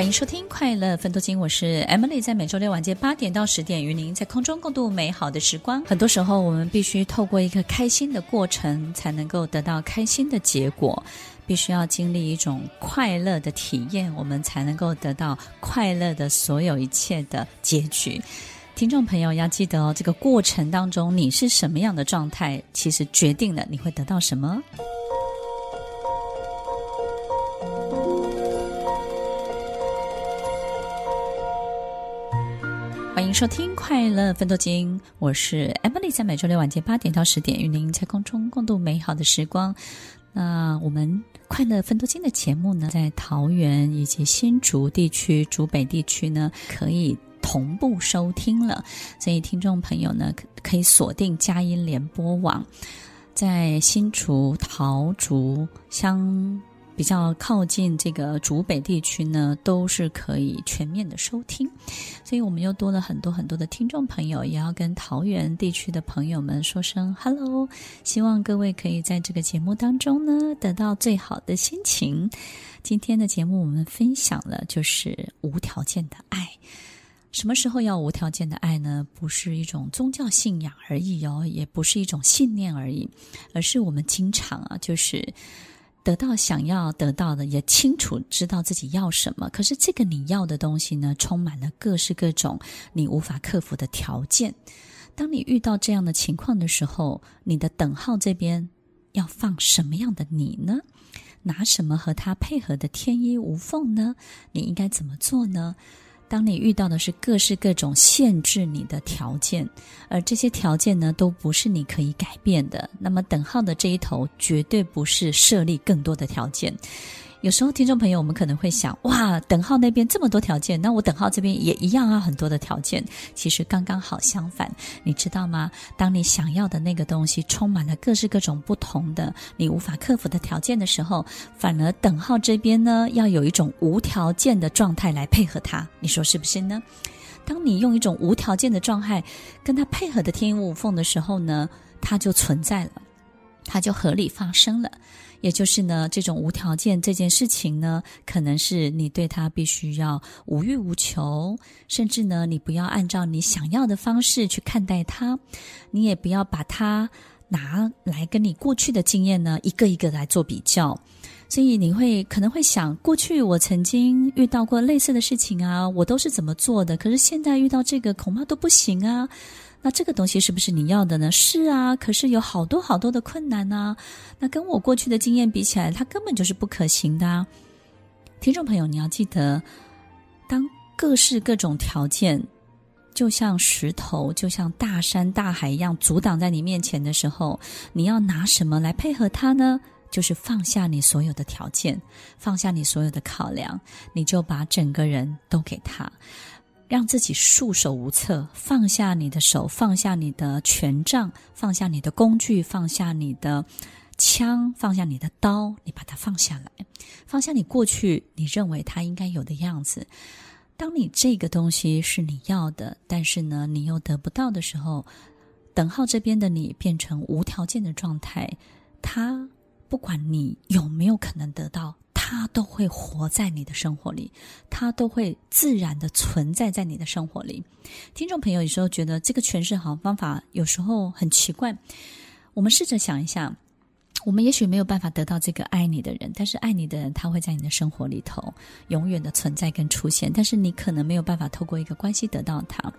欢迎收听《快乐分多金》，我是 Emily，在每周六晚间八点到十点，与您在空中共度美好的时光。很多时候，我们必须透过一个开心的过程，才能够得到开心的结果。必须要经历一种快乐的体验，我们才能够得到快乐的所有一切的结局。听众朋友要记得哦，这个过程当中你是什么样的状态，其实决定了你会得到什么。欢迎收听《快乐分多金》，我是 Emily，在每周六晚间八点到十点，与您在空中共度美好的时光。那我们《快乐分多金》的节目呢，在桃园以及新竹地区、竹北地区呢，可以同步收听了。所以听众朋友呢，可以锁定佳音联播网，在新竹、桃竹香。比较靠近这个主北地区呢，都是可以全面的收听，所以我们又多了很多很多的听众朋友，也要跟桃园地区的朋友们说声 hello，希望各位可以在这个节目当中呢，得到最好的心情。今天的节目我们分享了就是无条件的爱，什么时候要无条件的爱呢？不是一种宗教信仰而已哦，也不是一种信念而已，而是我们经常啊，就是。得到想要得到的，也清楚知道自己要什么。可是这个你要的东西呢，充满了各式各种你无法克服的条件。当你遇到这样的情况的时候，你的等号这边要放什么样的你呢？拿什么和他配合的天衣无缝呢？你应该怎么做呢？当你遇到的是各式各种限制你的条件，而这些条件呢，都不是你可以改变的，那么等号的这一头绝对不是设立更多的条件。有时候，听众朋友，我们可能会想：哇，等号那边这么多条件，那我等号这边也一样啊，很多的条件。其实刚刚好相反，你知道吗？当你想要的那个东西充满了各式各种不同的你无法克服的条件的时候，反而等号这边呢，要有一种无条件的状态来配合它。你说是不是呢？当你用一种无条件的状态跟它配合的天衣无缝的时候呢，它就存在了，它就合理发生了。也就是呢，这种无条件这件事情呢，可能是你对他必须要无欲无求，甚至呢，你不要按照你想要的方式去看待他，你也不要把他拿来跟你过去的经验呢一个一个来做比较，所以你会可能会想，过去我曾经遇到过类似的事情啊，我都是怎么做的，可是现在遇到这个恐怕都不行啊。那这个东西是不是你要的呢？是啊，可是有好多好多的困难啊。那跟我过去的经验比起来，它根本就是不可行的啊。听众朋友，你要记得，当各式各种条件就像石头、就像大山大海一样阻挡在你面前的时候，你要拿什么来配合它呢？就是放下你所有的条件，放下你所有的考量，你就把整个人都给他。让自己束手无策，放下你的手，放下你的权杖，放下你的工具，放下你的枪，放下你的刀，你把它放下来，放下你过去你认为它应该有的样子。当你这个东西是你要的，但是呢，你又得不到的时候，等号这边的你变成无条件的状态，它不管你有没有可能得到。它都会活在你的生活里，它都会自然的存在在你的生活里。听众朋友有时候觉得这个诠释好方法有时候很奇怪，我们试着想一下，我们也许没有办法得到这个爱你的人，但是爱你的人他会在你的生活里头永远的存在跟出现，但是你可能没有办法透过一个关系得到他，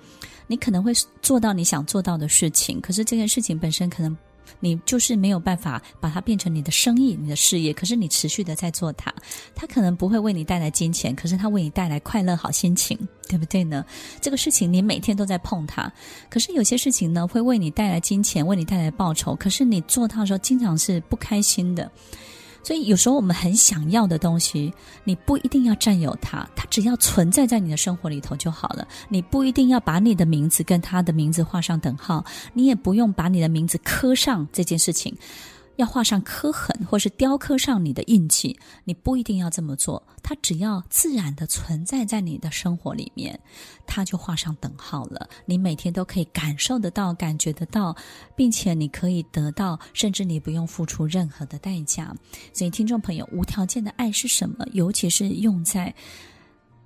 你可能会做到你想做到的事情，可是这件事情本身可能。你就是没有办法把它变成你的生意、你的事业，可是你持续的在做它，它可能不会为你带来金钱，可是它为你带来快乐、好心情，对不对呢？这个事情你每天都在碰它，可是有些事情呢，会为你带来金钱，为你带来报酬，可是你做它的时候经常是不开心的。所以有时候我们很想要的东西，你不一定要占有它，它只要存在在你的生活里头就好了。你不一定要把你的名字跟他的名字画上等号，你也不用把你的名字刻上这件事情。要画上刻痕，或是雕刻上你的印记，你不一定要这么做。它只要自然的存在在你的生活里面，它就画上等号了。你每天都可以感受得到、感觉得到，并且你可以得到，甚至你不用付出任何的代价。所以，听众朋友，无条件的爱是什么？尤其是用在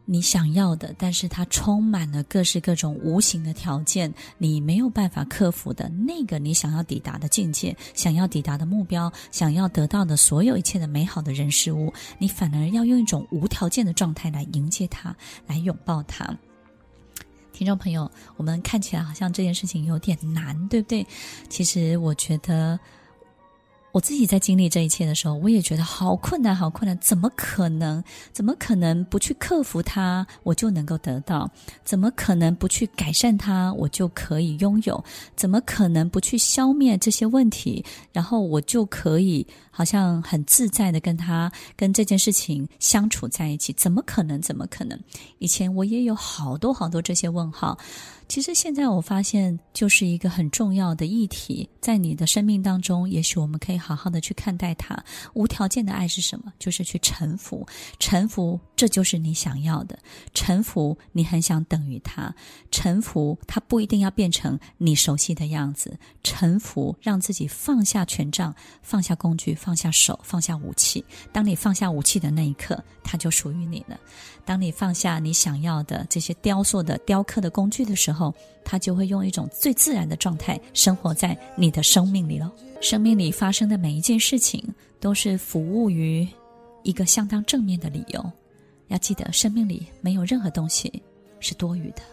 你想要的，但是它充满了各式各种无形的条件，你没有办法克服的那个你想要抵达的境界，想要抵达的目标，想要得到的所有一切的美好的人事物，你反而要用一种无条件的状态来迎接它，来拥抱它。听众朋友，我们看起来好像这件事情有点难，对不对？其实我觉得。我自己在经历这一切的时候，我也觉得好困难，好困难。怎么可能？怎么可能不去克服它，我就能够得到？怎么可能不去改善它，我就可以拥有？怎么可能不去消灭这些问题，然后我就可以好像很自在的跟他、跟这件事情相处在一起？怎么可能？怎么可能？以前我也有好多好多这些问号。其实现在我发现，就是一个很重要的议题，在你的生命当中，也许我们可以好好的去看待它。无条件的爱是什么？就是去臣服，臣服，这就是你想要的。臣服，你很想等于他。臣服，他不一定要变成你熟悉的样子。臣服，让自己放下权杖，放下工具，放下手，放下武器。当你放下武器的那一刻，它就属于你了。当你放下你想要的这些雕塑的雕刻的工具的时候，它就会用一种最自然的状态生活在你的生命里了。生命里发生的每一件事情，都是服务于一个相当正面的理由。要记得，生命里没有任何东西是多余的。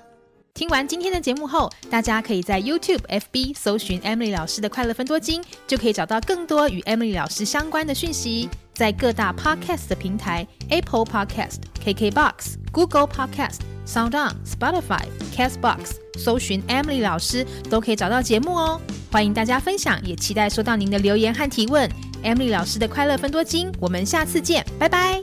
听完今天的节目后，大家可以在 YouTube、FB 搜寻 Emily 老师的快乐分多金，就可以找到更多与 Emily 老师相关的讯息。在各大 Podcast 的平台，Apple Podcast、KKBox、Google Podcast、SoundOn、Spotify、Castbox，搜寻 Emily 老师都可以找到节目哦。欢迎大家分享，也期待收到您的留言和提问。Emily 老师的快乐分多金，我们下次见，拜拜。